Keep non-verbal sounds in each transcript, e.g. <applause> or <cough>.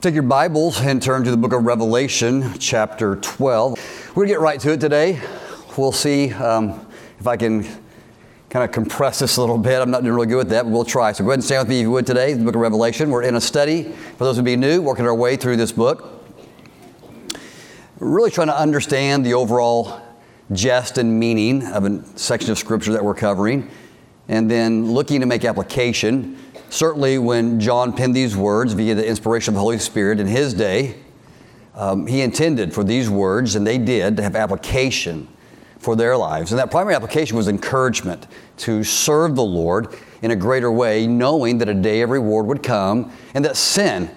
Take your Bibles and turn to the book of Revelation, chapter 12. We're going to get right to it today. We'll see um, if I can kind of compress this a little bit. I'm not doing really good with that, but we'll try. So go ahead and stand with me if you would today, the book of Revelation. We're in a study, for those who be new, working our way through this book. We're really trying to understand the overall gist and meaning of a section of Scripture that we're covering, and then looking to make application Certainly, when John penned these words via the inspiration of the Holy Spirit in his day, um, he intended for these words, and they did, to have application for their lives. And that primary application was encouragement to serve the Lord in a greater way, knowing that a day of reward would come and that sin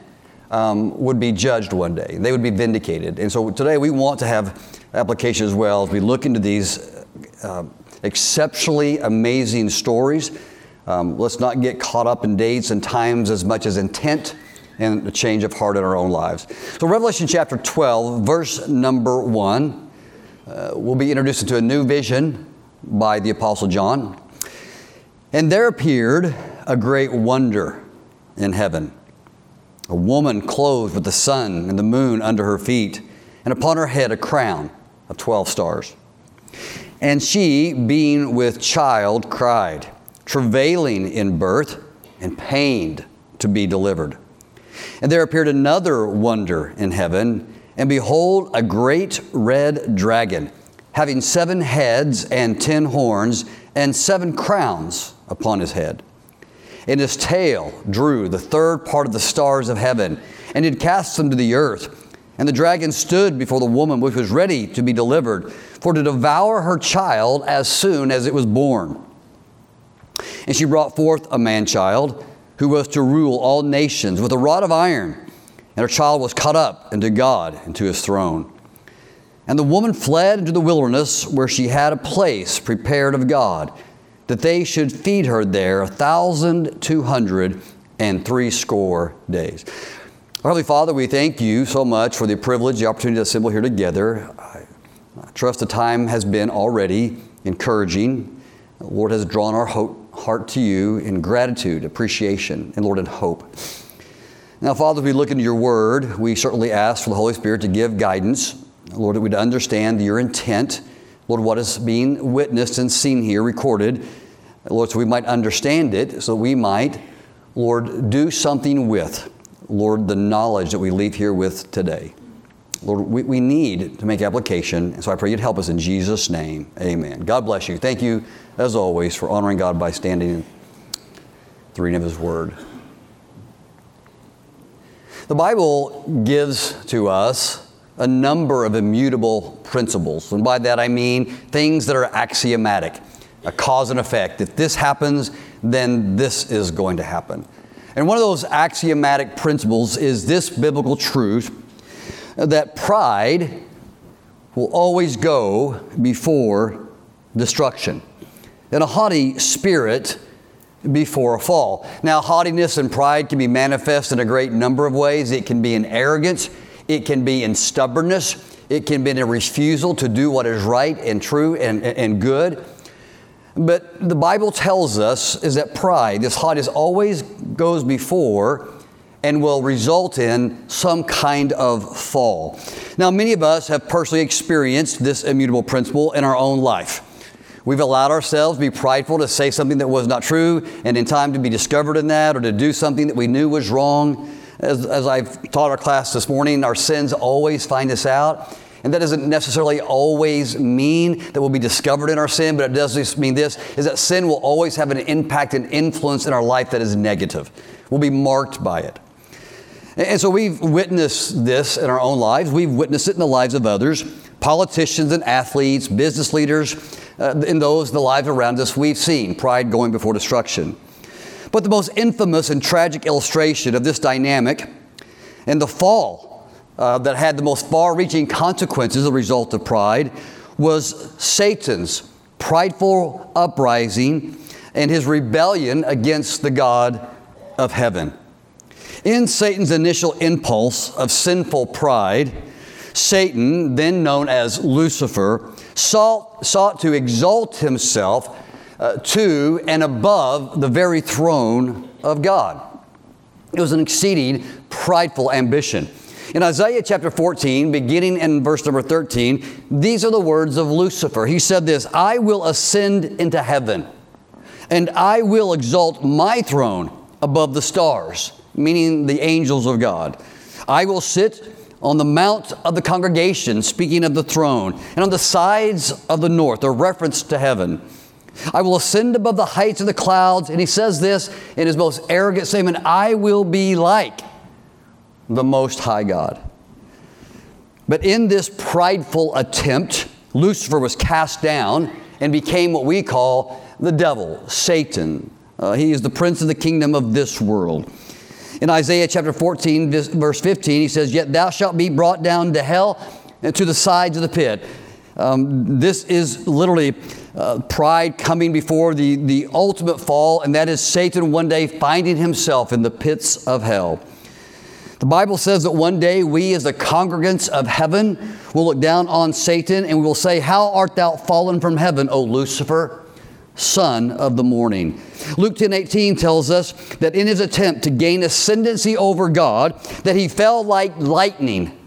um, would be judged one day. They would be vindicated. And so today we want to have application as well as we look into these uh, exceptionally amazing stories um, let's not get caught up in dates and times as much as intent and a change of heart in our own lives. So, Revelation chapter 12, verse number 1, uh, we'll be introduced into a new vision by the Apostle John. And there appeared a great wonder in heaven a woman clothed with the sun and the moon under her feet, and upon her head a crown of 12 stars. And she, being with child, cried travailing in birth, and pained to be delivered. And there appeared another wonder in heaven, and behold, a great red dragon, having seven heads and ten horns, and seven crowns upon his head. And his tail drew the third part of the stars of heaven, and did cast them to the earth. And the dragon stood before the woman which was ready to be delivered, for to devour her child as soon as it was born. And she brought forth a man child who was to rule all nations with a rod of iron. And her child was caught up into God and to his throne. And the woman fled into the wilderness where she had a place prepared of God, that they should feed her there a thousand two hundred and three score days. Heavenly Father, we thank you so much for the privilege, the opportunity to assemble here together. I trust the time has been already encouraging. The Lord has drawn our hope heart to you in gratitude, appreciation, and Lord, in hope. Now, Father, as we look into your word, we certainly ask for the Holy Spirit to give guidance. Lord, that we'd understand your intent. Lord, what is being witnessed and seen here, recorded. Lord, so we might understand it, so we might, Lord, do something with, Lord, the knowledge that we leave here with today. Lord, we, we need to make application, so I pray you'd help us in Jesus' name. Amen. God bless you. Thank you as always, for honoring God by standing in the reading of His Word. The Bible gives to us a number of immutable principles, and by that I mean things that are axiomatic, a cause and effect. If this happens, then this is going to happen. And one of those axiomatic principles is this biblical truth that pride will always go before destruction and a haughty spirit before a fall. Now, haughtiness and pride can be manifest in a great number of ways. It can be in arrogance, it can be in stubbornness, it can be in a refusal to do what is right and true and, and good. But the Bible tells us is that pride, this haughtiness, always goes before and will result in some kind of fall. Now, many of us have personally experienced this immutable principle in our own life. We've allowed ourselves to be prideful to say something that was not true, and in time to be discovered in that or to do something that we knew was wrong. As, as I've taught our class this morning, our sins always find us out. And that doesn't necessarily always mean that we'll be discovered in our sin, but it does mean this is that sin will always have an impact and influence in our life that is negative. We'll be marked by it. And so we've witnessed this in our own lives. We've witnessed it in the lives of others, politicians and athletes, business leaders, uh, in those, the lives around us, we've seen pride going before destruction. But the most infamous and tragic illustration of this dynamic and the fall uh, that had the most far reaching consequences as a result of pride was Satan's prideful uprising and his rebellion against the God of heaven. In Satan's initial impulse of sinful pride, Satan, then known as Lucifer, sought, sought to exalt himself uh, to and above the very throne of God. It was an exceeding prideful ambition. In Isaiah chapter 14, beginning in verse number 13, these are the words of Lucifer. He said this I will ascend into heaven, and I will exalt my throne above the stars, meaning the angels of God. I will sit on the mount of the congregation, speaking of the throne, and on the sides of the north, a reference to heaven. I will ascend above the heights of the clouds. And he says this in his most arrogant statement I will be like the Most High God. But in this prideful attempt, Lucifer was cast down and became what we call the devil, Satan. Uh, he is the prince of the kingdom of this world. In Isaiah chapter 14, verse 15, he says, Yet thou shalt be brought down to hell and to the sides of the pit. Um, this is literally uh, pride coming before the, the ultimate fall, and that is Satan one day finding himself in the pits of hell. The Bible says that one day we, as the congregants of heaven, will look down on Satan and we will say, How art thou fallen from heaven, O Lucifer, son of the morning? Luke 10 18 tells us that in his attempt to gain ascendancy over God, that he fell like lightning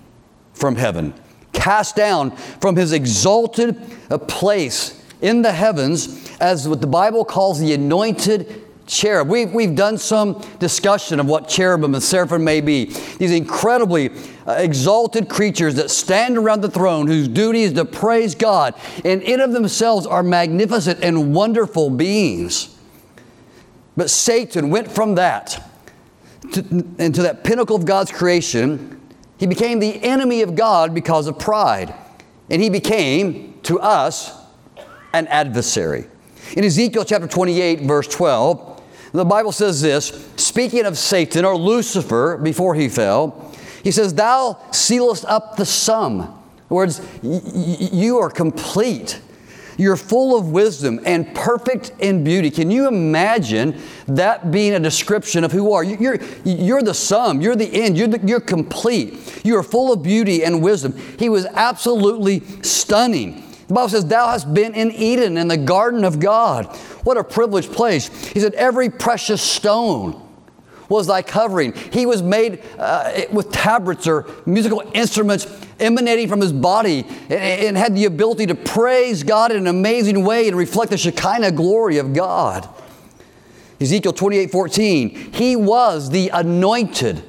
from heaven, cast down from his exalted place in the heavens as what the Bible calls the anointed cherub. We've, we've done some discussion of what cherubim and seraphim may be. These incredibly uh, exalted creatures that stand around the throne whose duty is to praise God and in of themselves are magnificent and wonderful beings. But Satan went from that to, into that pinnacle of God's creation. He became the enemy of God because of pride. And he became, to us, an adversary. In Ezekiel chapter 28, verse 12, the Bible says this speaking of Satan or Lucifer before he fell, he says, Thou sealest up the sum. In other words, you are complete. You're full of wisdom and perfect in beauty. Can you imagine that being a description of who you are? You're, you're the sum, you're the end, you're, the, you're complete. You are full of beauty and wisdom. He was absolutely stunning. The Bible says, Thou hast been in Eden, in the garden of God. What a privileged place. He said, Every precious stone was thy covering. He was made uh, with tabrets or musical instruments emanating from his body and, and, had the ability to praise God in an amazing way and reflect the Shekinah glory of God. Ezekiel 28 14, he was the anointed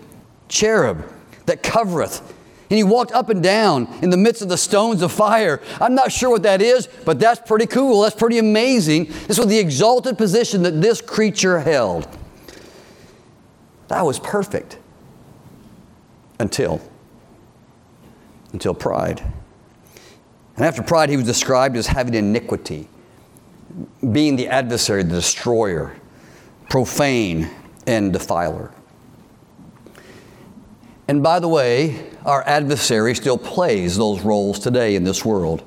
cherub that covereth and he walked up and down in the midst of the stones of fire. I'm not sure what that is, but that's pretty cool. That's pretty amazing. This was the exalted position that this creature held. That was perfect until until pride. And after pride, he was described as having iniquity, being the adversary, the destroyer, profane, and defiler. And by the way, our adversary still plays those roles today in this world.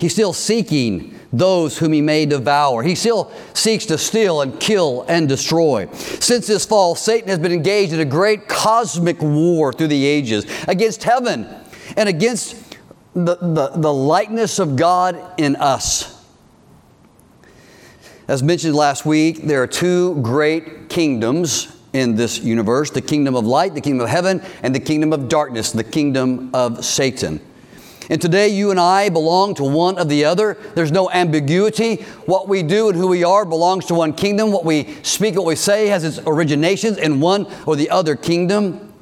He's still seeking those whom he may devour. He still seeks to steal and kill and destroy. Since this fall, Satan has been engaged in a great cosmic war through the ages against heaven and against the, the, the likeness of God in us. As mentioned last week, there are two great kingdoms in this universe the kingdom of light, the kingdom of heaven, and the kingdom of darkness, the kingdom of Satan. And today, you and I belong to one of the other. There's no ambiguity. What we do and who we are belongs to one kingdom. What we speak, what we say has its originations in one or the other kingdom.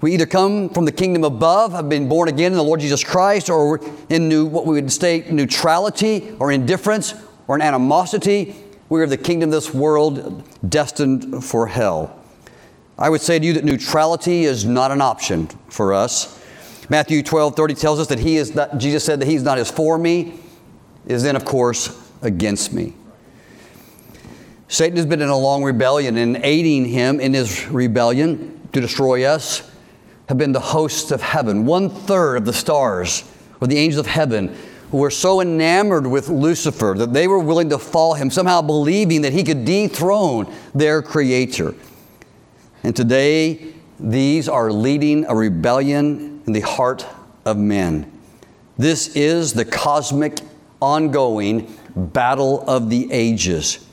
We either come from the kingdom above, have been born again in the Lord Jesus Christ, or in new, what we would state neutrality or indifference or an animosity we are the kingdom of this world destined for hell. I would say to you that neutrality is not an option for us. Matthew 12, 30 tells us that he is not, Jesus said that he's not as for me, is then, of course, against me. Satan has been in a long rebellion, and aiding him in his rebellion to destroy us have been the hosts of heaven. One third of the stars, or the angels of heaven, who were so enamored with Lucifer that they were willing to follow him, somehow believing that he could dethrone their creator. And today, these are leading a rebellion in the heart of men. This is the cosmic, ongoing battle of the ages.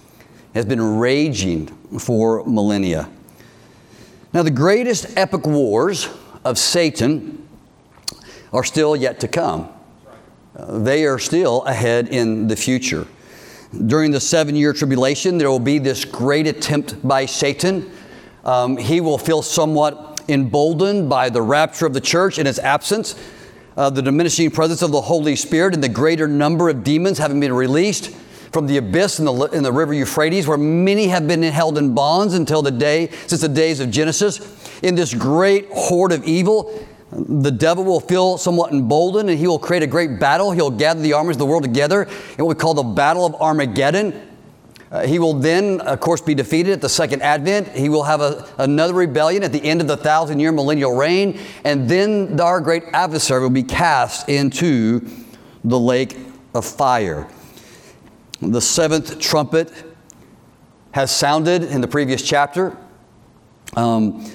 It has been raging for millennia. Now, the greatest epic wars of Satan are still yet to come. They are still ahead in the future. During the seven year tribulation, there will be this great attempt by Satan. Um, he will feel somewhat emboldened by the rapture of the church in its absence, uh, the diminishing presence of the Holy Spirit, and the greater number of demons having been released from the abyss in the, in the river Euphrates, where many have been held in bonds until the day, since the days of Genesis. In this great horde of evil, the devil will feel somewhat emboldened and he will create a great battle. He'll gather the armies of the world together in what we call the Battle of Armageddon. Uh, he will then, of course, be defeated at the second advent. He will have a, another rebellion at the end of the thousand year millennial reign. And then our great adversary will be cast into the lake of fire. The seventh trumpet has sounded in the previous chapter. Um,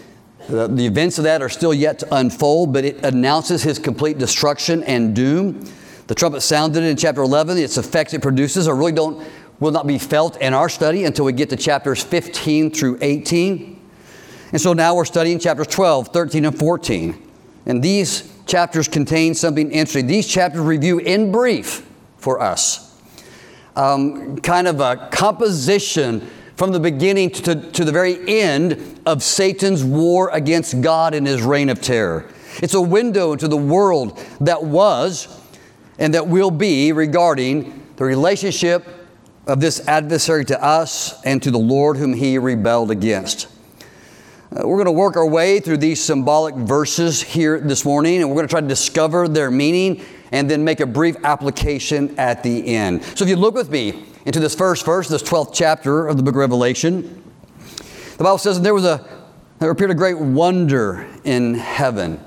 the, the events of that are still yet to unfold, but it announces his complete destruction and doom. The trumpet sounded in chapter 11. Its effects it produces are really don't will not be felt in our study until we get to chapters 15 through 18. And so now we're studying chapters 12, 13, and 14. And these chapters contain something interesting. These chapters review in brief for us um, kind of a composition from the beginning to, to the very end of Satan's war against God in his reign of terror. It's a window into the world that was and that will be regarding the relationship of this adversary to us and to the Lord whom he rebelled against. Uh, we're going to work our way through these symbolic verses here this morning, and we're going to try to discover their meaning and then make a brief application at the end. So if you look with me into this first verse, this 12th chapter of the book of Revelation, the Bible says, there was a there appeared a great wonder in heaven.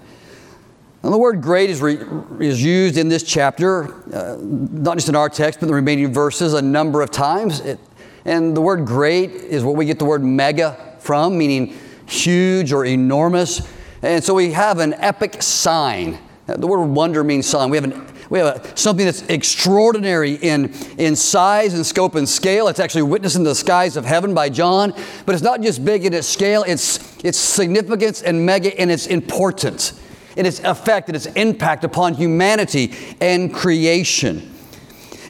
And the word great is, re, is used in this chapter, uh, not just in our text, but the remaining verses a number of times. It, and the word great is what we get the word mega from, meaning huge or enormous. And so we have an epic sign. The word wonder means sign. We have, an, we have a, something that's extraordinary in, in size and scope and scale. It's actually witnessed in the skies of heaven by John. But it's not just big in its scale, it's, its significance and mega in its importance, in its effect, and its impact upon humanity and creation.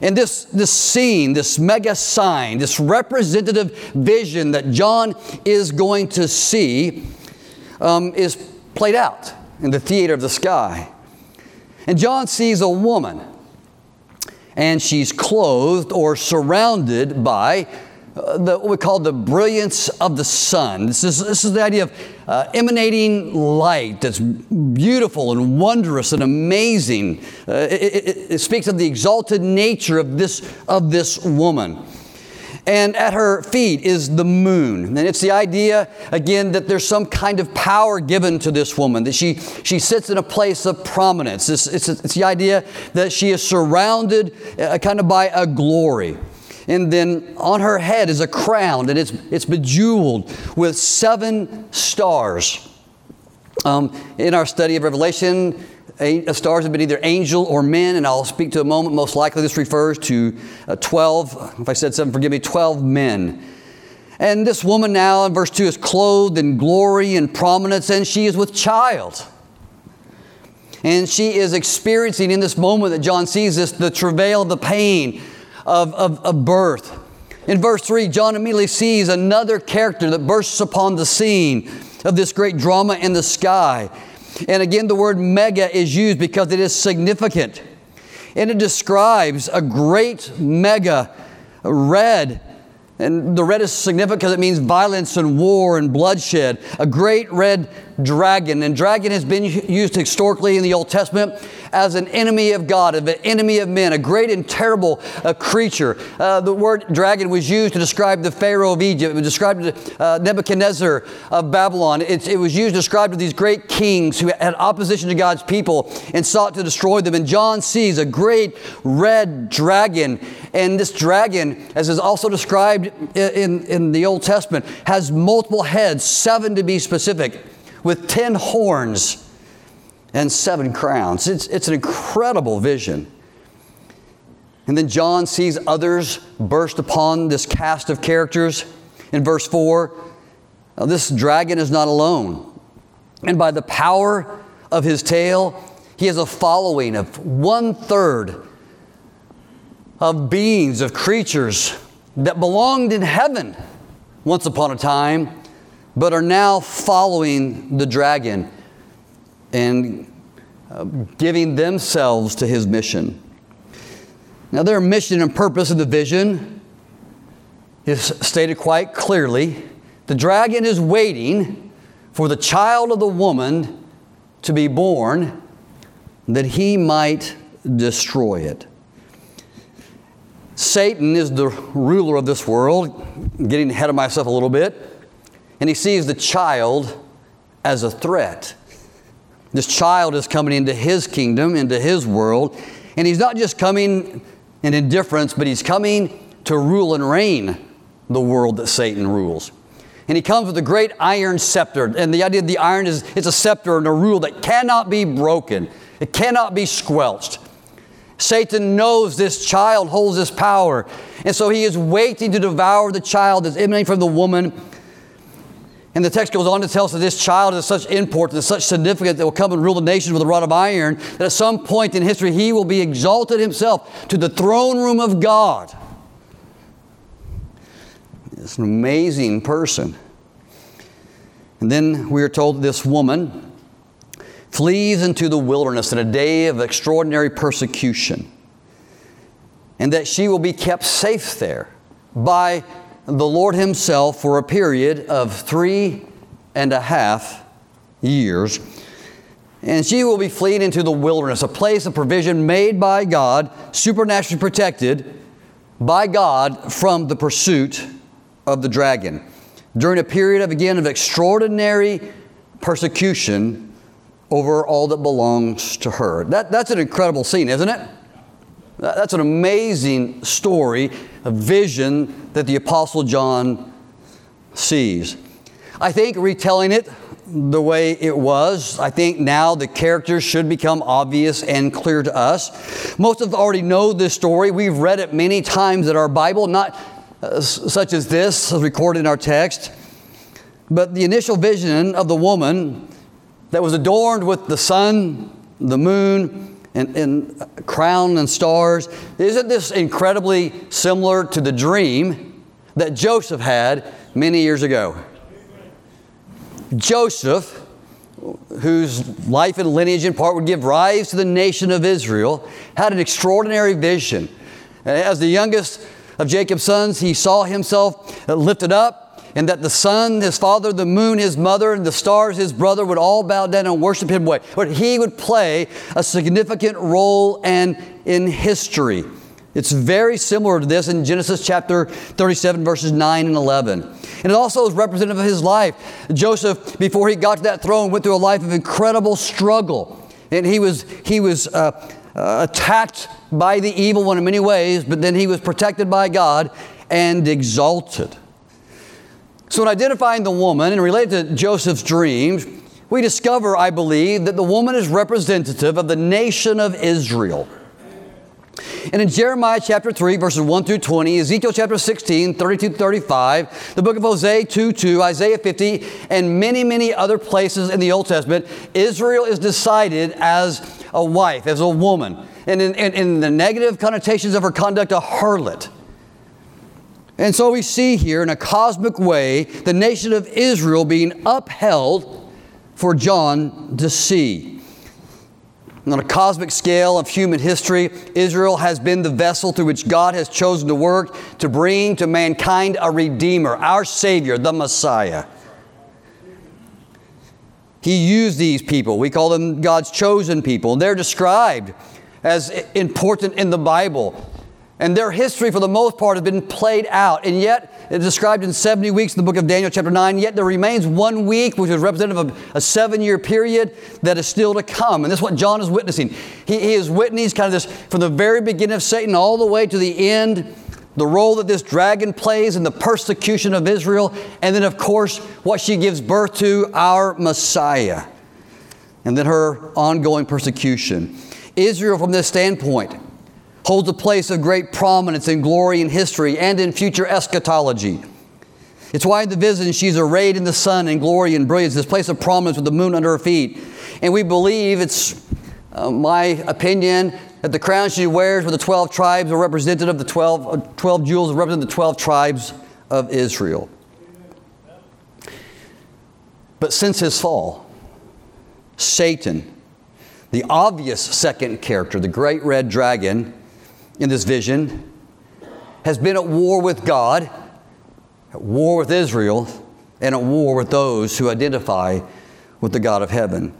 And this, this scene, this mega sign, this representative vision that John is going to see um, is played out in the theater of the sky. And John sees a woman, and she's clothed or surrounded by uh, the, what we call the brilliance of the sun. This is, this is the idea of uh, emanating light that's beautiful and wondrous and amazing. Uh, it, it, it speaks of the exalted nature of this, of this woman. And at her feet is the moon. And it's the idea, again, that there's some kind of power given to this woman, that she, she sits in a place of prominence. It's, it's, it's the idea that she is surrounded uh, kind of by a glory. And then on her head is a crown, and it's, it's bejeweled with seven stars. Um, in our study of Revelation, stars have been either angel or men, and I'll speak to a moment. Most likely, this refers to uh, 12. If I said seven, forgive me, 12 men. And this woman now in verse 2 is clothed in glory and prominence, and she is with child. And she is experiencing in this moment that John sees this the travail, the pain of, of, of birth. In verse 3, John immediately sees another character that bursts upon the scene of this great drama in the sky. And again, the word mega is used because it is significant. And it describes a great mega, red, and the red is significant because it means violence and war and bloodshed. A great red dragon. And dragon has been used historically in the Old Testament as an enemy of God, an enemy of men, a great and terrible uh, creature. Uh, the word dragon was used to describe the Pharaoh of Egypt. It was described to uh, Nebuchadnezzar of Babylon. It was used to describe these great kings who had opposition to God's people and sought to destroy them. And John sees a great red dragon. And this dragon, as is also described in, in the Old Testament, has multiple heads, seven to be specific, with ten horns and seven crowns. It's, it's an incredible vision. And then John sees others burst upon this cast of characters. In verse 4, Now, this dragon is not alone. And by the power of his tail, he has a following of one third of beings, of creatures that belonged in heaven once upon a time, but are now following the dragon and uh, giving themselves to his mission. Now, their mission and purpose of the vision is stated quite clearly. The dragon is waiting for the child of the woman to be born that he might destroy it. Satan is the ruler of this world, getting ahead of myself a little bit, and he sees the child as a threat. This child is coming into his kingdom, into his world, and he's not just coming in indifference, but he's coming to rule and reign the world that Satan rules. And he comes with a great iron scepter. And the idea of the iron is it's a scepter and a rule that cannot be broken, it cannot be squelched. Satan knows this child holds this power. And so he is waiting to devour the child that's emanating from the woman. And the text goes on to tell us that this child is such import and such significant that will come and rule the nations with a rod of iron, that at some point in history he will be exalted himself to the throne room of God. It's an amazing person. And then we are told this woman flees into the wilderness in a day of extraordinary persecution, and that she will be kept safe there by the Lord Himself for a period of three and a half years. And she will be fleeing into the wilderness, a place of provision made by God, supernaturally protected by God from the pursuit of the dragon. During a period of, again, of extraordinary persecution over all that belongs to her. That, that's an incredible scene, isn't it? That's an amazing story, a vision that the Apostle John sees. I think retelling it the way it was, I think now the characters should become obvious and clear to us. Most of us already know this story. We've read it many times in our Bible, not uh, such as this, recorded in our text. But the initial vision of the woman that was adorned with the sun, the moon, and, and crown and stars. Isn't this incredibly similar to the dream that Joseph had many years ago? Joseph, whose life and lineage in part would give rise to the nation of Israel, had an extraordinary vision. As the youngest of Jacob's sons, he saw himself lifted up and that the sun, his father, the moon, his mother, and the stars, his brother, would all bow down and worship him. But he would play a significant role and in history. It's very similar to this in Genesis chapter 37, verses 9 and 11. And it also is representative of his life. Joseph, before he got to that throne, went through a life of incredible struggle. And he was, he was uh, uh, attacked by the evil one in many ways, but then he was protected by God and exalted. So, in identifying the woman and related to Joseph's dreams, we discover, I believe, that the woman is representative of the nation of Israel. And in Jeremiah chapter 3, verses 1 through 20, Ezekiel chapter 16, 32 35, the book of Hosea 2 2, Isaiah 50, and many, many other places in the Old Testament, Israel is decided as a wife, as a woman. And in, in, in the negative connotations of her conduct, a harlot. And so we see here in a cosmic way the nation of Israel being upheld for John to see. On a cosmic scale of human history, Israel has been the vessel through which God has chosen to work to bring to mankind a Redeemer, our Savior, the Messiah. He used these people. We call them God's chosen people. They're described as important in the Bible. And their history, for the most part, has been played out. And yet, it's described in 70 weeks in the book of Daniel, chapter 9. Yet there remains one week, which is representative of a seven year period that is still to come. And this is what John is witnessing. He, he is witnessing kind of this from the very beginning of Satan all the way to the end, the role that this dragon plays in the persecution of Israel. And then, of course, what she gives birth to, our Messiah. And then her ongoing persecution. Israel, from this standpoint, holds a place of great prominence in glory in history and in future eschatology. It's why in the vision she's arrayed in the sun and glory and brilliance, this place of prominence with the moon under her feet. And we believe it's uh, my opinion that the crown she wears with the 12 tribes are representative of the 12, uh, 12 jewels represent the 12 tribes of Israel. But since his fall, Satan, the obvious second character, the great red dragon in this vision, has been at war with God, at war with Israel, and at war with those who identify with the God of heaven.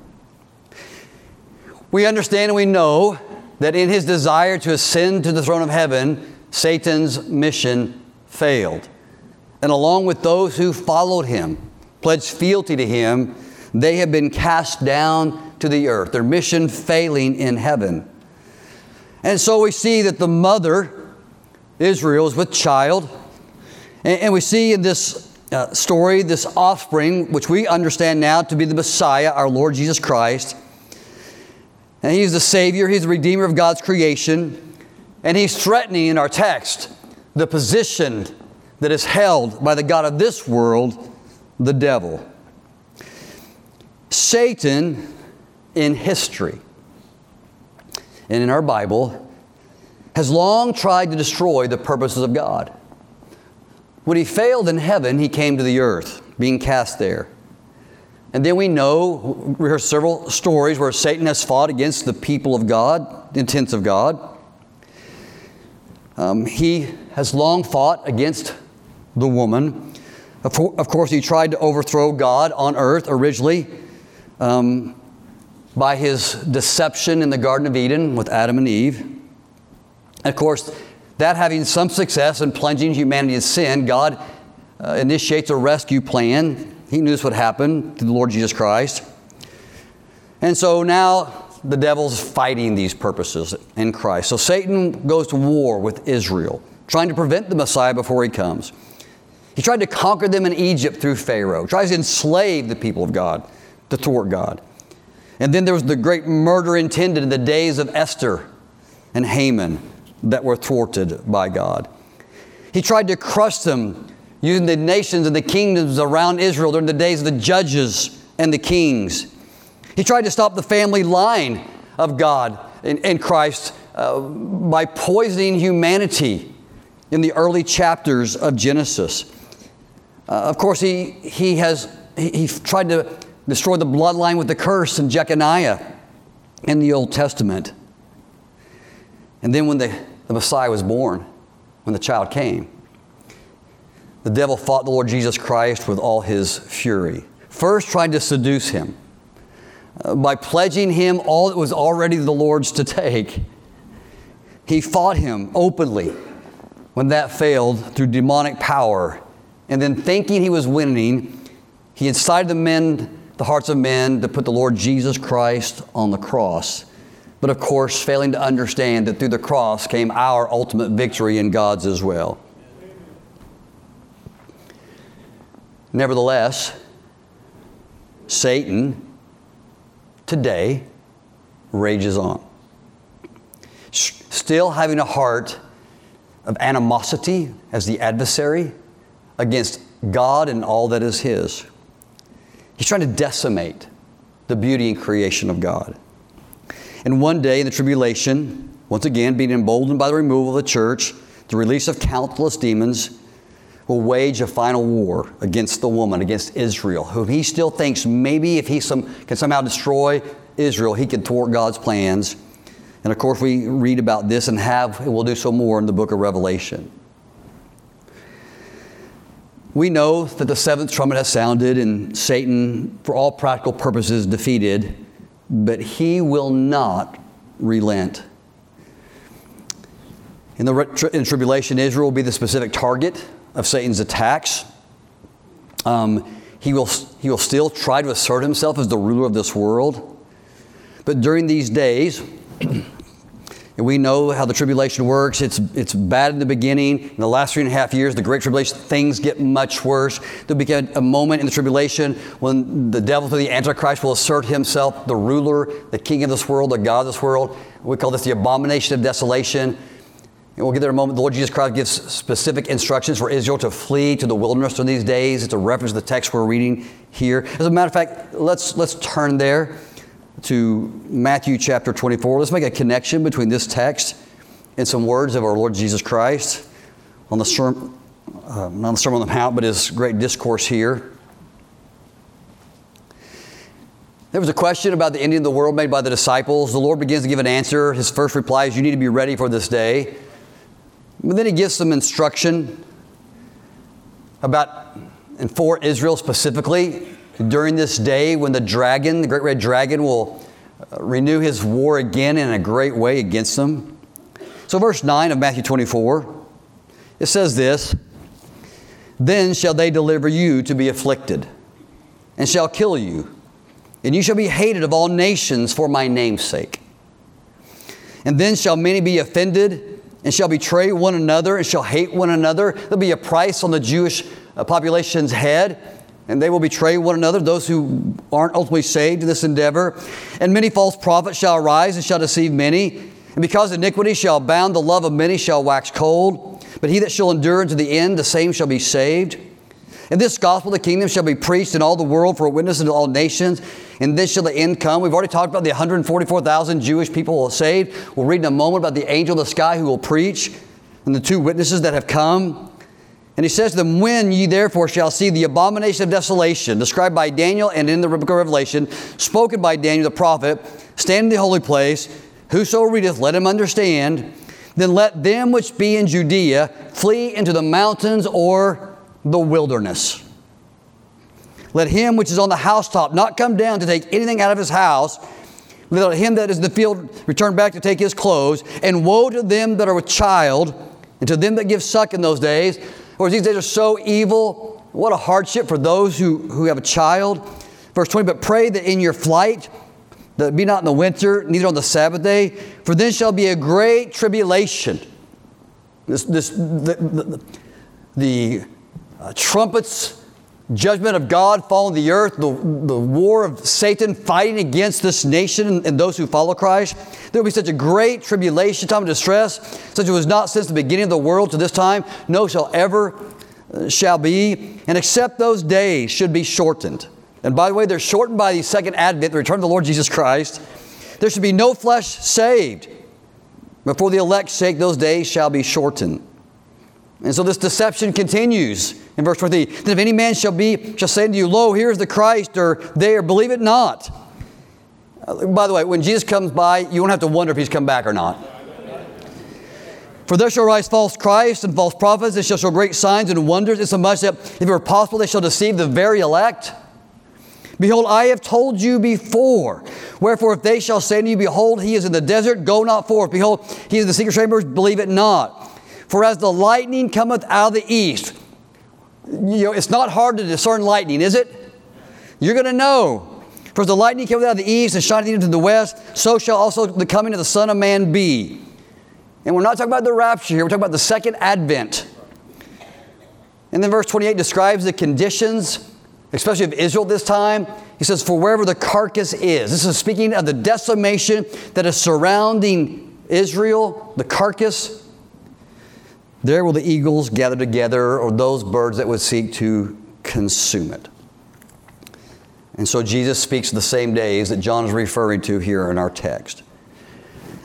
We understand and we know that in his desire to ascend to the throne of heaven, Satan's mission failed. And along with those who followed him, pledged fealty to him, they have been cast down to the earth, their mission failing in heaven. And so we see that the mother, Israel, is with child. And, we see in this uh, story this offspring, which we understand now to be the Messiah, our Lord Jesus Christ. And he's the Savior, he's the Redeemer of God's creation. And he's threatening in our text the position that is held by the God of this world, the devil. Satan in history and in our Bible has long tried to destroy the purposes of God. When he failed in heaven, he came to the earth, being cast there. And then we know, we hear several stories where Satan has fought against the people of God, the intents of God. Um, he has long fought against the woman. Of, of, course, he tried to overthrow God on earth originally um, by his deception in the Garden of Eden with Adam and Eve. And of course, that having some success in plunging humanity in sin, God uh, initiates a rescue plan he knew this would happen to the Lord Jesus Christ. And so now the devil's fighting these purposes in Christ. So Satan goes to war with Israel, trying to prevent the Messiah before he comes. He tried to conquer them in Egypt through Pharaoh, tries to enslave the people of God to thwart God. And then there was the great murder intended in the days of Esther and Haman that were thwarted by God. He tried to crush them using the nations and the kingdoms around Israel during the days of the judges and the kings. He tried to stop the family line of God in, Christ uh, by poisoning humanity in the early chapters of Genesis. Uh, of course, he, he has he, he, tried to destroy the bloodline with the curse in Jeconiah in the Old Testament. And then when the, the Messiah was born, when the child came, the devil fought the Lord Jesus Christ with all his fury. First, tried to seduce him uh, by pledging him all that was already the Lord's to take. He fought him openly when that failed through demonic power. And then, thinking he was winning, he incited the men, the hearts of men, to put the Lord Jesus Christ on the cross. But of course, failing to understand that through the cross came our ultimate victory in God's as well. Nevertheless, Satan today rages on. Still having a heart of animosity as the adversary against God and all that is His. He's trying to decimate the beauty and creation of God. And one day in the tribulation, once again being emboldened by the removal of the church, the release of countless demons, will wage a final war against the woman, against Israel, whom he still thinks maybe if he some, can somehow destroy Israel, he can thwart God's plans. And of course, we read about this and have, and we'll do so more in the book of Revelation. We know that the seventh trumpet has sounded and Satan, for all practical purposes, defeated, but he will not relent. In the in tribulation, Israel will be the specific target of Satan's attacks. Um, he, will, he will still try to assert himself as the ruler of this world. But during these days, <clears throat> and we know how the tribulation works. It's, it's bad in the beginning. In the last three and a half years, the Great Tribulation, things get much worse. There'll be a moment in the tribulation when the devil through the Antichrist will assert himself, the ruler, the king of this world, the God of this world. We call this the abomination of desolation. And we'll get there in a moment. The Lord Jesus Christ gives specific instructions for Israel to flee to the wilderness during these days. It's a reference to the text we're reading here. As a matter of fact, let's, let's turn there to Matthew chapter 24. Let's make a connection between this text and some words of our Lord Jesus Christ on the sermon, uh, not the Sermon on the Mount, but his great discourse here. There was a question about the ending of the world made by the disciples. The Lord begins to give an answer. His first reply is, You need to be ready for this day. But then he gives some instruction about, and for Israel specifically, during this day when the dragon, the great red dragon, will uh, renew his war again in a great way against them. So, verse 9 of Matthew 24, it says this Then shall they deliver you to be afflicted, and shall kill you, and you shall be hated of all nations for my name's sake. And then shall many be offended and shall betray one another and shall hate one another. There'll be a price on the Jewish uh, population's head, and they will betray one another, those who aren't ultimately saved in this endeavor. And many false prophets shall arise and shall deceive many. And because iniquity shall abound, the love of many shall wax cold. But he that shall endure unto the end, the same shall be saved. And this gospel of the kingdom shall be preached in all the world for a witness unto all nations, and this shall the end come. We've already talked about the 144,000 Jewish people saved. We'll read in a moment about the angel of the sky who will preach, and the two witnesses that have come. And he says to them, When ye therefore shall see the abomination of desolation, described by Daniel and in the book of Revelation, spoken by Daniel the prophet, stand in the holy place, whoso readeth, let him understand. Then let them which be in Judea flee into the mountains or the wilderness. Let him which is on the housetop not come down to take anything out of his house. Let him that is in the field return back to take his clothes. And woe to them that are with child, and to them that give suck in those days. Or these days are so evil. What a hardship for those who, who have a child. Verse 20, but pray that in your flight, that be not in the winter, neither on the Sabbath day, for then shall be a great tribulation. This, this, the, the, the uh, trumpets, judgment of God falling the earth, the, the war of Satan fighting against this nation and, those who follow Christ. There will be such a great tribulation, time of distress, such as was not since the beginning of the world to this time, no shall ever uh, shall be. And except those days should be shortened. And by the way, they're shortened by the second advent, the return of the Lord Jesus Christ. There should be no flesh saved. Before the elect's sake, those days shall be shortened. And so this deception continues in verse 23. Then if any man shall be, shall say to you, Lo, here is the Christ, or there, believe it not. Uh, by the way, when Jesus comes by, you won't have to wonder if he's come back or not. For there shall rise false Christs and false prophets, they shall show great signs and wonders, insomuch that if it were possible, they shall deceive the very elect. Behold, I have told you before. Wherefore, if they shall say to you, Behold, he is in the desert, go not forth. Behold, he is in the secret chambers, believe it not. For as the lightning cometh out of the east, you know, it's not hard to discern lightning, is it? You're going to know. For as the lightning cometh out of the east and shineth into the west, so shall also the coming of the Son of Man be. And we're not talking about the rapture here, we're talking about the second advent. And then verse 28 describes the conditions, especially of Israel this time. He says, For wherever the carcass is, this is speaking of the decimation that is surrounding Israel, the carcass. There will the eagles gather together, or those birds that would seek to consume it. And so Jesus speaks of the same days that John is referring to here in our text.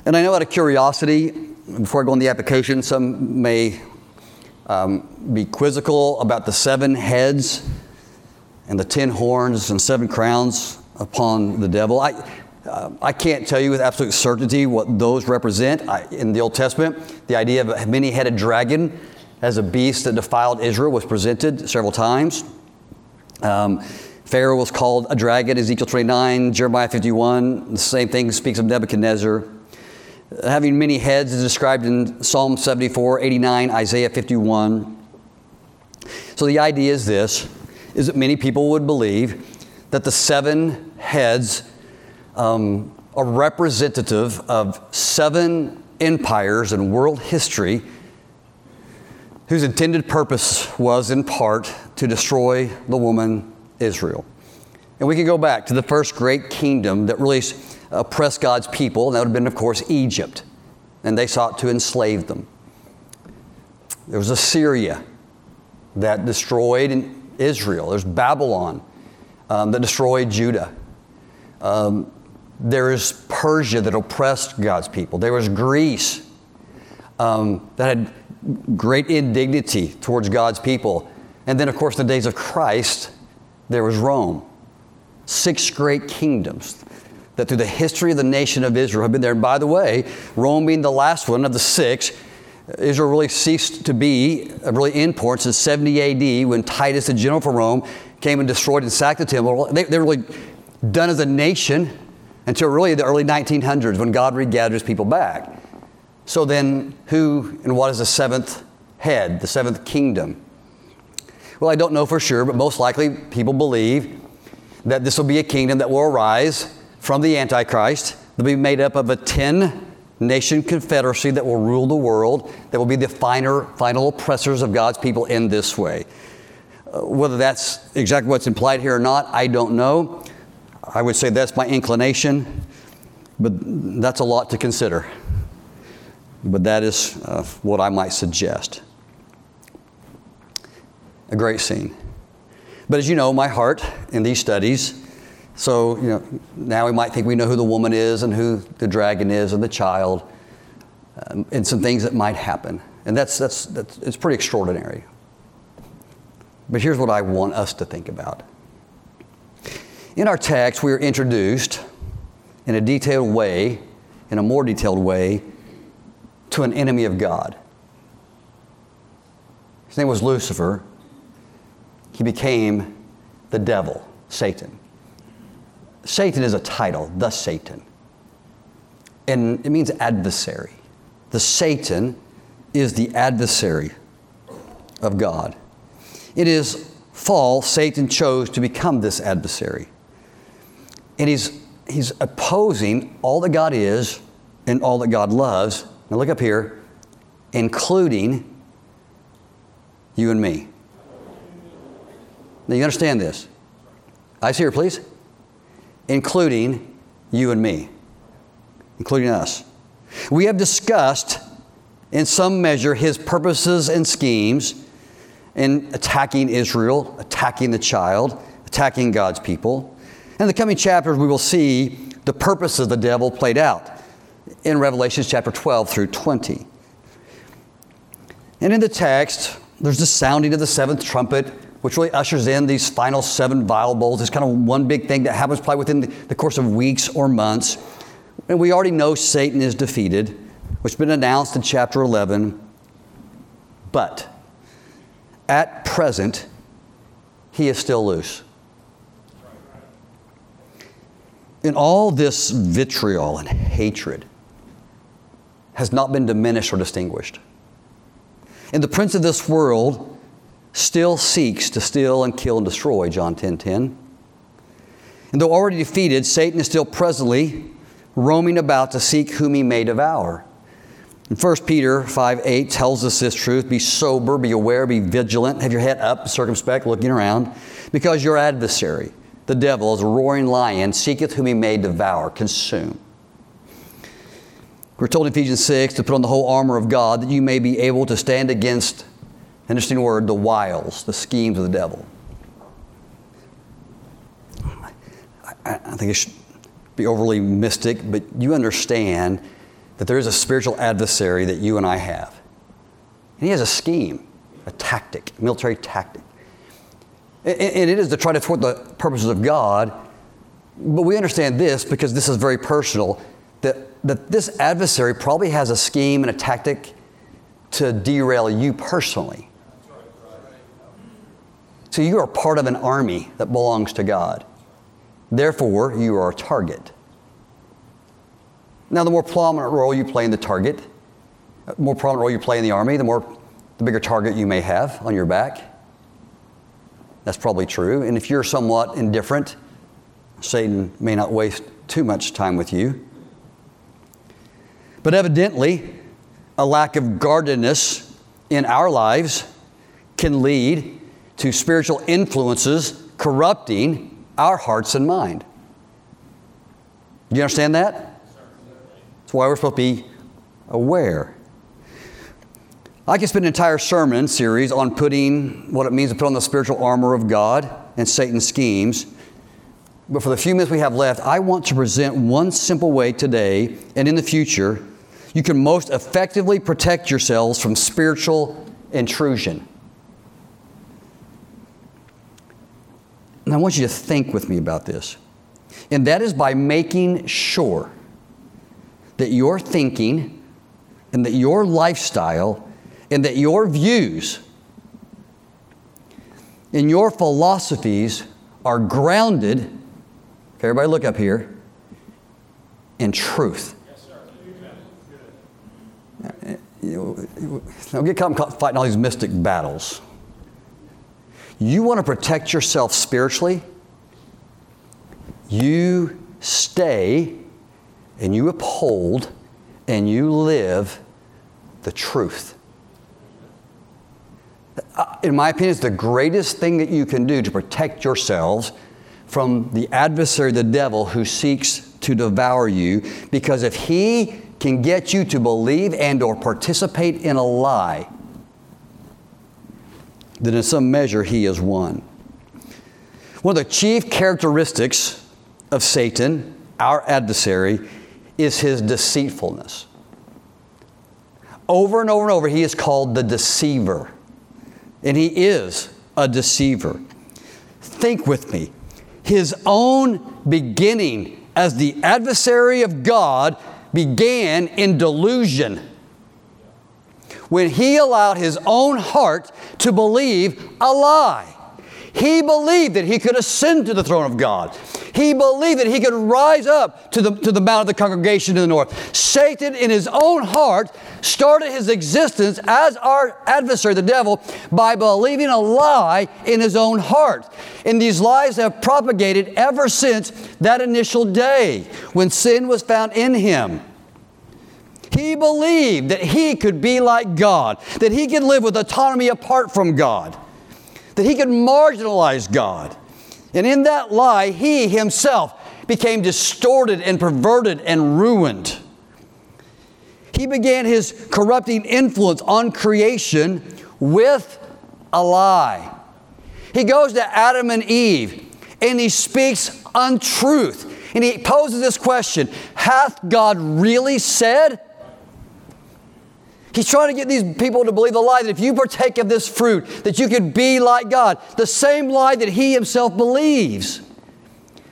And I know out of curiosity, before I go on the application, some may um, be quizzical about the seven heads and the ten horns and seven crowns upon the devil. I, uh, I can't tell you with absolute certainty what those represent. I, in the Old Testament, the idea of a many headed dragon as a beast that defiled Israel was presented several times. Um, Pharaoh was called a dragon, Ezekiel 29, Jeremiah 51. The same thing speaks of Nebuchadnezzar. Having many heads is described in Psalm 74, 89, Isaiah 51. So the idea is this, is that many people would believe that the seven heads um, a representative of seven empires in world history whose intended purpose was, in part, to destroy the woman Israel. And we can go back to the first great kingdom that really oppressed God's people, and that would have been, of course, Egypt. And they sought to enslave them. There was Assyria that destroyed Israel. There's Babylon um, that destroyed Judah. Um, there is Persia that oppressed God's people. There was Greece um, that had great indignity towards God's people. And then, of course, in the days of Christ, there was Rome. Six great kingdoms that through the history of the nation of Israel have been there. And by the way, Rome being the last one of the six, Israel really ceased to be really important since 70 AD when Titus, the general for Rome, came and destroyed and sacked the temple. They, they were really done as a nation until really the early 1900s when God regathers people back. So then, who and what is the seventh head, the seventh kingdom? Well, I don't know for sure, but most likely people believe that this will be a kingdom that will arise from the Antichrist. They'll be made up of a 10 nation confederacy that will rule the world, that will be the finer, final oppressors of God's people in this way. Uh, whether that's exactly what's implied here or not, I don't know. I would say that's my inclination, but that's a lot to consider. But that is uh, what I might suggest. A great scene. But as you know, my heart in these studies so, you know, now we might think we know who the woman is and who the dragon is and the child um, and some things that might happen. And that's, that's, that's, it's pretty extraordinary. But here's what I want us to think about. In our text, we are introduced in a detailed way, in a more detailed way, to an enemy of God. His name was Lucifer. He became the devil, Satan. Satan is a title, the Satan. And it means adversary. The Satan is the adversary of God. It is fall, Satan chose to become this adversary. And he's, he's opposing all that God is and all that God loves. Now look up here, including you and me. Now you understand this. Eyes here, please including you and me, including us. We have discussed, in some measure, his purposes and schemes in attacking Israel, attacking the child, attacking God's people. In the coming chapters, we will see the purpose of the devil played out in Revelations chapter 12 through 20. And in the text, there's the sounding of the seventh trumpet which really ushers in these final seven vial bowls. It's kind of one big thing that happens probably within the course of weeks or months. And we already know Satan is defeated, which has been announced in chapter 11. But at present, he is still loose. In all this vitriol and hatred has not been diminished or distinguished. And the prince of this world still seeks to steal and kill and destroy, John 10 10. And though already defeated, Satan is still presently roaming about to seek whom he may devour. And 1 Peter 5 8 tells us this truth be sober, be aware, be vigilant, have your head up, circumspect, looking around, because your adversary, the devil, is a roaring lion, seeketh whom he may devour, consume. We're told in Ephesians 6 to put on the whole armor of God that you may be able to stand against Interesting word, the wiles, the schemes of the devil. I, I think it should be overly mystic, but you understand that there is a spiritual adversary that you and I have. And he has a scheme, a tactic, military tactic. And it is to try to thwart the purposes of God. But we understand this because this is very personal that, that this adversary probably has a scheme and a tactic to derail you personally. So you are part of an army that belongs to God. Therefore, you are a target. Now, the more prominent role you play in the target, the more prominent role you play in the army, the more the bigger target you may have on your back. That's probably true. And if you're somewhat indifferent, Satan may not waste too much time with you. But evidently, a lack of guardedness in our lives can lead to spiritual influences corrupting our hearts and mind. Do you understand that? That's why we're supposed to be aware. I could spend an entire sermon series on putting what it means to put on the spiritual armor of God and Satan's schemes. But for the few minutes we have left, I want to present one simple way today and in the future you can most effectively protect yourselves from spiritual intrusion. And I want you to think with me about this. And that is by making sure that your thinking and that your lifestyle and that your views and your philosophies are grounded, okay, everybody look up here, in truth. Don't get caught fighting all these mystic battles. You want to protect yourself spiritually? You stay and you uphold and you live the truth. Uh, in my opinion, it's the greatest thing that you can do to protect yourselves from the adversary, the devil, who seeks to devour you. Because if he can get you to believe and or participate in a lie, then in some measure he is won. One of the chief characteristics of Satan, our adversary, is his deceitfulness. Over and over and over, he is called the deceiver. And he is a deceiver. Think with me. His own beginning as the adversary of God began in delusion when he allowed his own heart to believe a lie. He believed that he could ascend to the throne of God. He believed that he could rise up to the, to the mount of the congregation in the north. Satan, in his own heart, started his existence as our adversary, the devil, by believing a lie in his own heart. And these lies have propagated ever since that initial day when sin was found in him. He believed that he could be like God, that he could live with autonomy apart from God, that he could marginalize God. And in that lie, he himself became distorted and perverted and ruined. He began his corrupting influence on creation with a lie. He goes to Adam and Eve and he speaks untruth. And he poses this question Hath God really said? He's trying to get these people to believe the lie that if you partake of this fruit, that you could be like God. The same lie that he himself believes.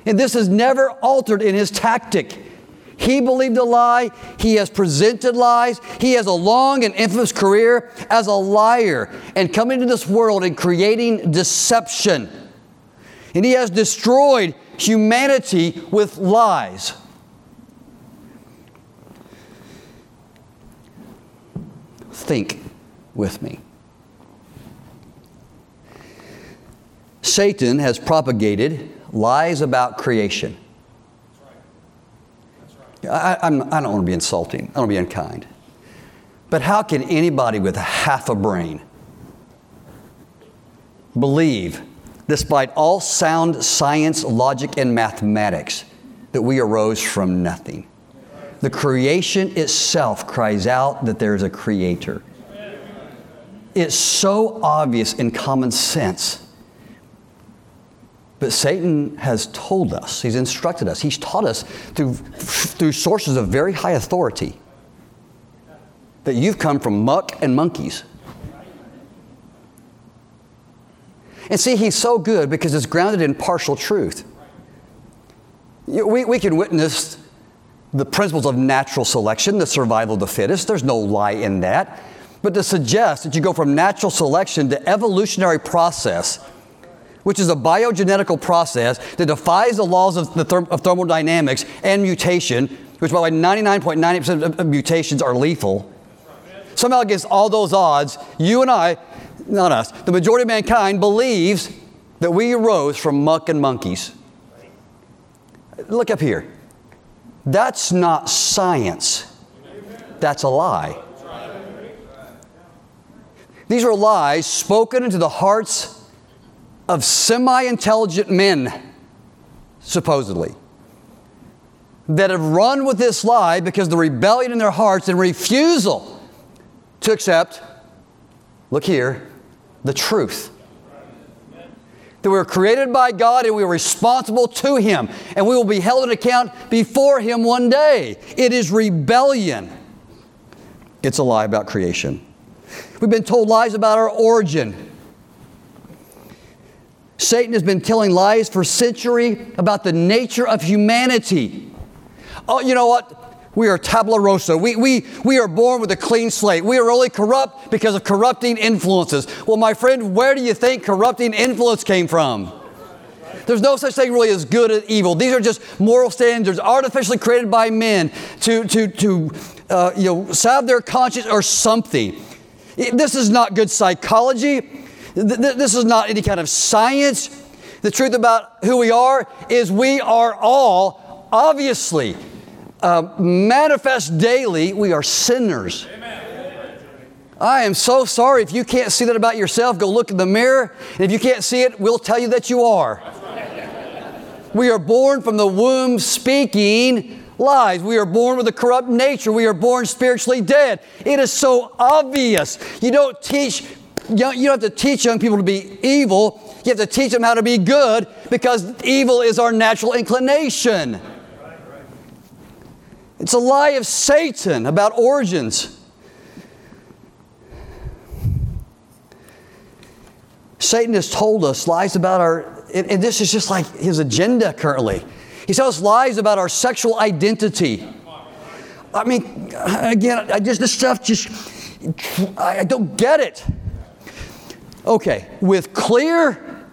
And this is never altered in his tactic. He believed a lie. He has presented lies. He has a long and infamous career as a liar and coming to this world and creating deception. And he has destroyed humanity with lies. Think with me. Satan has propagated lies about creation. I, I'm, I do not want to be insulting, I don't want to be unkind. But how can anybody with half a brain believe, despite all sound science, logic, and mathematics, that we arose from nothing? The creation itself cries out that there is a creator. It's so obvious in common sense. But Satan has told us, he's instructed us, he's taught us through, through sources of very high authority that you've come from muck and monkeys. And see, he's so good because it's grounded in partial truth. We, we can witness the principles of natural selection, the survival of the fittest. There's no lie in that. But to suggest that you go from natural selection to evolutionary process, which is a biogenetical process that defies the laws of, the therm- of thermodynamics and mutation, which by the way, 99.9% of, of mutations are lethal. Somehow against all those odds, you and I, not us, the majority of mankind believes that we arose from muck and monkeys. Look up here. That's not science. That's a lie. These are lies spoken into the hearts of semi intelligent men, supposedly, that have run with this lie because the rebellion in their hearts and refusal to accept look here, the truth. That we were created by God and we are responsible to Him, and we will be held in account before Him one day. It is rebellion. It's a lie about creation. We've been told lies about our origin. Satan has been telling lies for century about the nature of humanity. Oh, you know what? We are tabula rosa. We, we, we are born with a clean slate. We are only corrupt because of corrupting influences. Well, my friend, where do you think corrupting influence came from? There's no such thing really as good and evil. These are just moral standards artificially created by men to, to, to uh, you know, salve their conscience or something. This is not good psychology. This is not any kind of science. The truth about who we are is we are all, obviously, uh, manifest daily, we are sinners. Amen. I am so sorry if you can't see that about yourself. Go look in the mirror, and if you can't see it, we'll tell you that you are. We are born from the womb speaking lies. We are born with a corrupt nature. We are born spiritually dead. It is so obvious. You don't teach, you don't have to teach young people to be evil. You have to teach them how to be good because evil is our natural inclination. It's a lie of Satan about origins. Satan has told us lies about our, and this is just like his agenda currently. He tells us lies about our sexual identity. I mean, again, I just, this stuff just, I don't get it. Okay, with clear,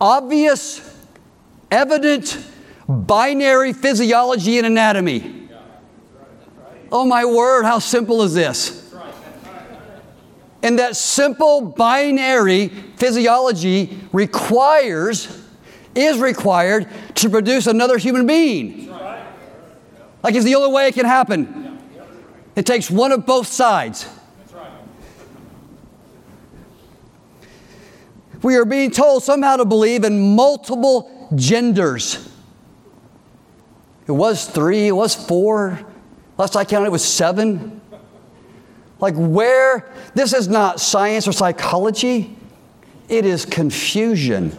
obvious, evident, binary physiology and anatomy. Oh my word, how simple is this? And that simple binary physiology requires, is required to produce another human being. Like it's the only way it can happen. It takes one of both sides. We are being told somehow to believe in multiple genders. It was three, it was four, Last I counted, it was seven. Like, where? This is not science or psychology, it is confusion.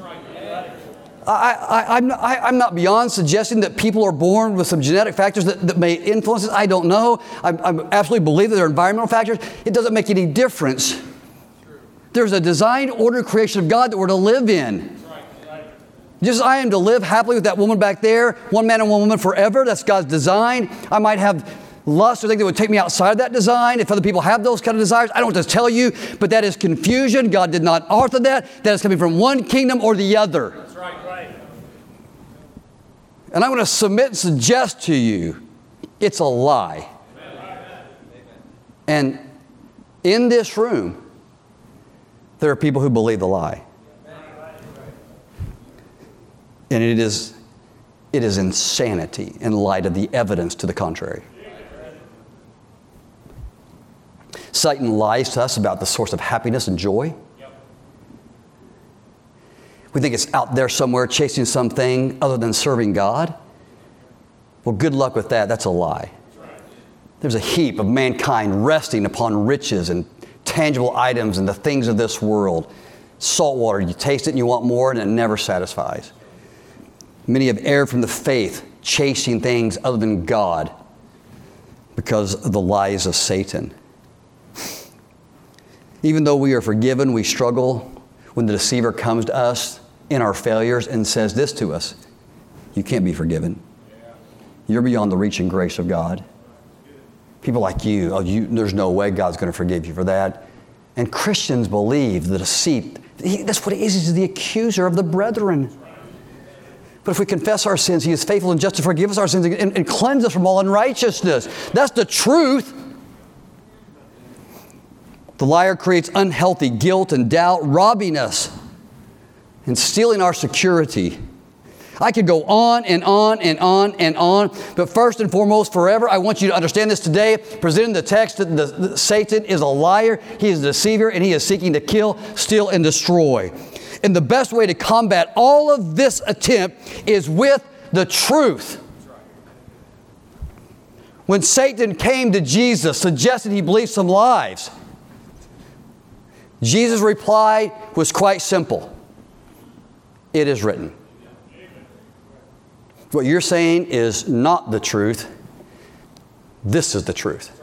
I, am not, not beyond suggesting that people are born with some genetic factors that, that may influence it. I don't know. I, I absolutely believe that there are environmental factors. It doesn't make any difference. There's a designed order creation of God that we're to live in. Just as I am to live happily with that woman back there, one man and one woman forever, that's God's design. I might have lust or think that would take me outside of that design. If other people have those kind of desires, I don't want to tell you, but that is confusion. God did not author that. That is coming from one kingdom or the other. That's right, right. And I want to submit and suggest to you it's a lie. Amen. And in this room, there are people who believe the lie. And it is, it is insanity in light of the evidence to the contrary. Satan lies to us about the source of happiness and joy. We think it's out there somewhere chasing something other than serving God. Well, good luck with that. That's a lie. There's a heap of mankind resting upon riches and tangible items and the things of this world. Salt water, you taste it and you want more, and it never satisfies. Many have erred from the faith, chasing things other than God because of the lies of Satan. Even though we are forgiven, we struggle when the deceiver comes to us in our failures and says this to us You can't be forgiven. You're beyond the reach and grace of God. People like you, oh, you there's no way God's going to forgive you for that. And Christians believe the deceit. He, that's what he is. He's the accuser of the brethren. But if we confess our sins, He is faithful and just to forgive us our sins and, and cleanse us from all unrighteousness. That's the truth. The liar creates unhealthy guilt and doubt, robbing us and stealing our security. I could go on and on and on and on, but first and foremost, forever, I want you to understand this today. Presenting the text that the, the, Satan is a liar, he is a deceiver, and he is seeking to kill, steal, and destroy. And the best way to combat all of this attempt is with the truth. When Satan came to Jesus, suggested he believe some lies Jesus' reply was quite simple It is written. What you're saying is not the truth. This is the truth.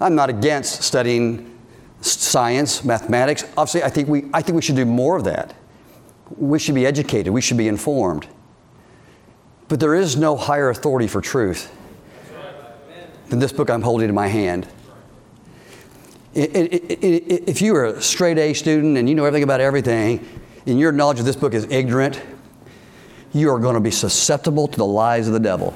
I'm not against studying science, mathematics. Obviously, I think we, I think we should do more of that. We should be educated, we should be informed. But there is no higher authority for truth than this book I'm holding in my hand. If you are a straight A student and you know everything about everything, and your knowledge of this book is ignorant, you are going to be susceptible to the lies of the devil.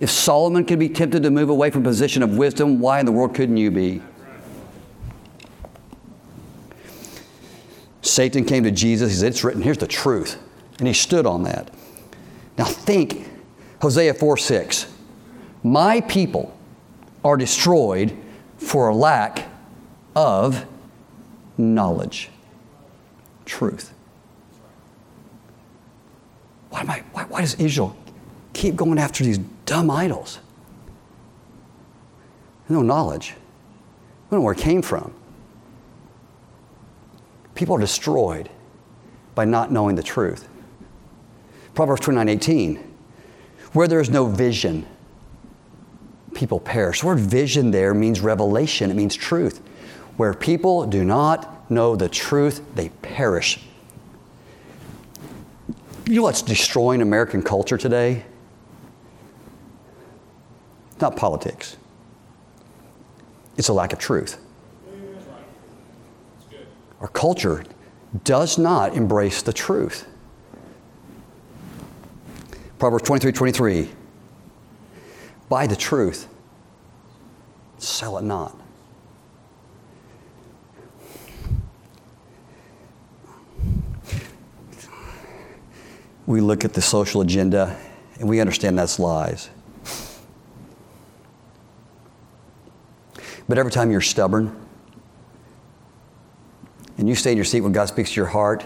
If Solomon could be tempted to move away from position of wisdom, why in the world couldn't you be? Satan came to Jesus. He said, It's written, here's the truth. And he stood on that. Now think Hosea 4 6. My people are destroyed for a lack of knowledge, truth. Why, am I, why, why does Israel keep going after these dumb idols? No knowledge. We don't know where it came from. People are destroyed by not knowing the truth. Proverbs 29 18. Where there is no vision, people perish. The word vision there means revelation, it means truth. Where people do not know the truth, they perish. You know what's destroying American culture today? Not politics. It's a lack of truth. Our culture does not embrace the truth. Proverbs 23 23. Buy the truth, sell it not. we look at the social agenda and we understand that's lies. But every time you're stubborn and you stay in your seat when God speaks to your heart,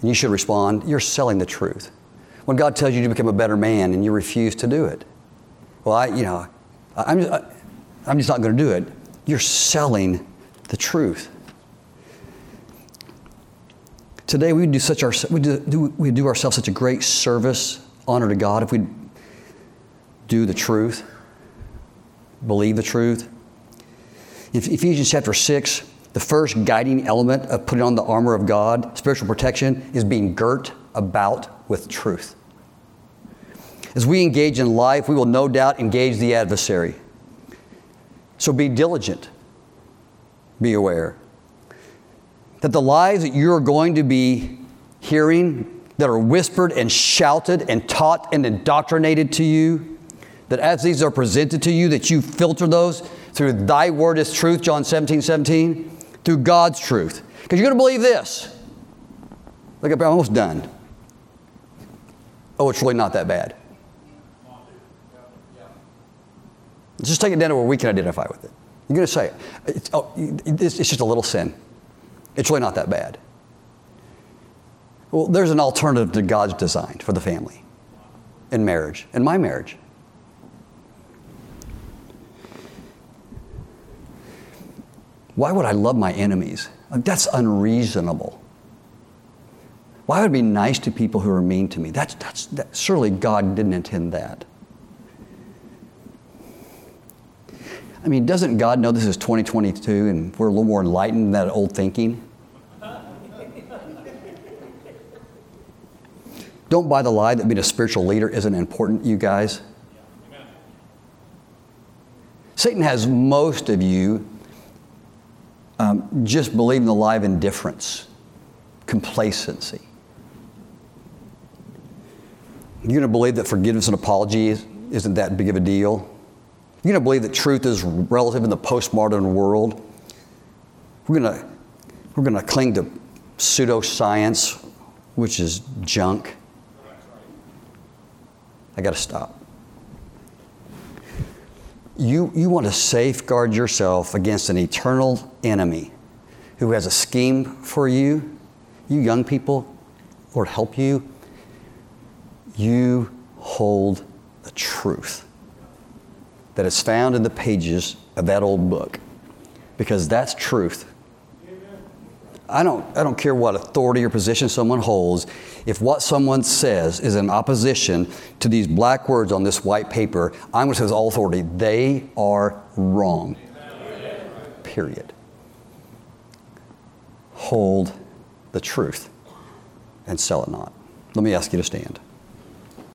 and you should respond, you're selling the truth. When God tells you to become a better man and you refuse to do it, well, I, you know, I'm, I'm just not going to do it. You're selling the truth. Today, we do, such our, we do, we do ourselves such a great service, honor to God, if we do the truth, believe the truth. In Ephesians chapter 6, the first guiding element of putting on the armor of God, spiritual protection, is being girt about with truth. As we engage in life, we will no doubt engage the adversary. So be diligent, be aware that the lies that you're going to be hearing that are whispered and shouted and taught and indoctrinated to you, that as these are presented to you, that you filter those through thy word is truth, John 17, 17, through God's truth. Because you're going to believe this. Look, I'm almost done. Oh, it's really not that bad. Just take it down to where we can identify with it. You're going to say, it's, oh, it's just a little sin. It's really not that bad. Well, there's an alternative to God's design for the family in marriage, in my marriage. Why would I love my enemies? That's unreasonable. Why would I be nice to people who are mean to me? That's, that's, that, surely God didn't intend that. I mean, doesn't God know this is 2022 and we're a little more enlightened than that old thinking? Don't buy the lie that being a spiritual leader isn't important, you guys. Satan has most of you um, just believing the lie of indifference, complacency. You're going to believe that forgiveness and apology isn't that big of a deal. You're going to believe that truth is relative in the postmodern world. We're going to, we're going to cling to pseudoscience, which is junk. I got to stop. You, you want to safeguard yourself against an eternal enemy who has a scheme for you. You young people, Lord, help you. You hold the truth that is found in the pages of that old book. because that's truth. I don't, I don't care what authority or position someone holds. If what someone says is in opposition to these black words on this white paper, I'm going to say with all authority, they are wrong. Period. Hold the truth and sell it not. Let me ask you to stand.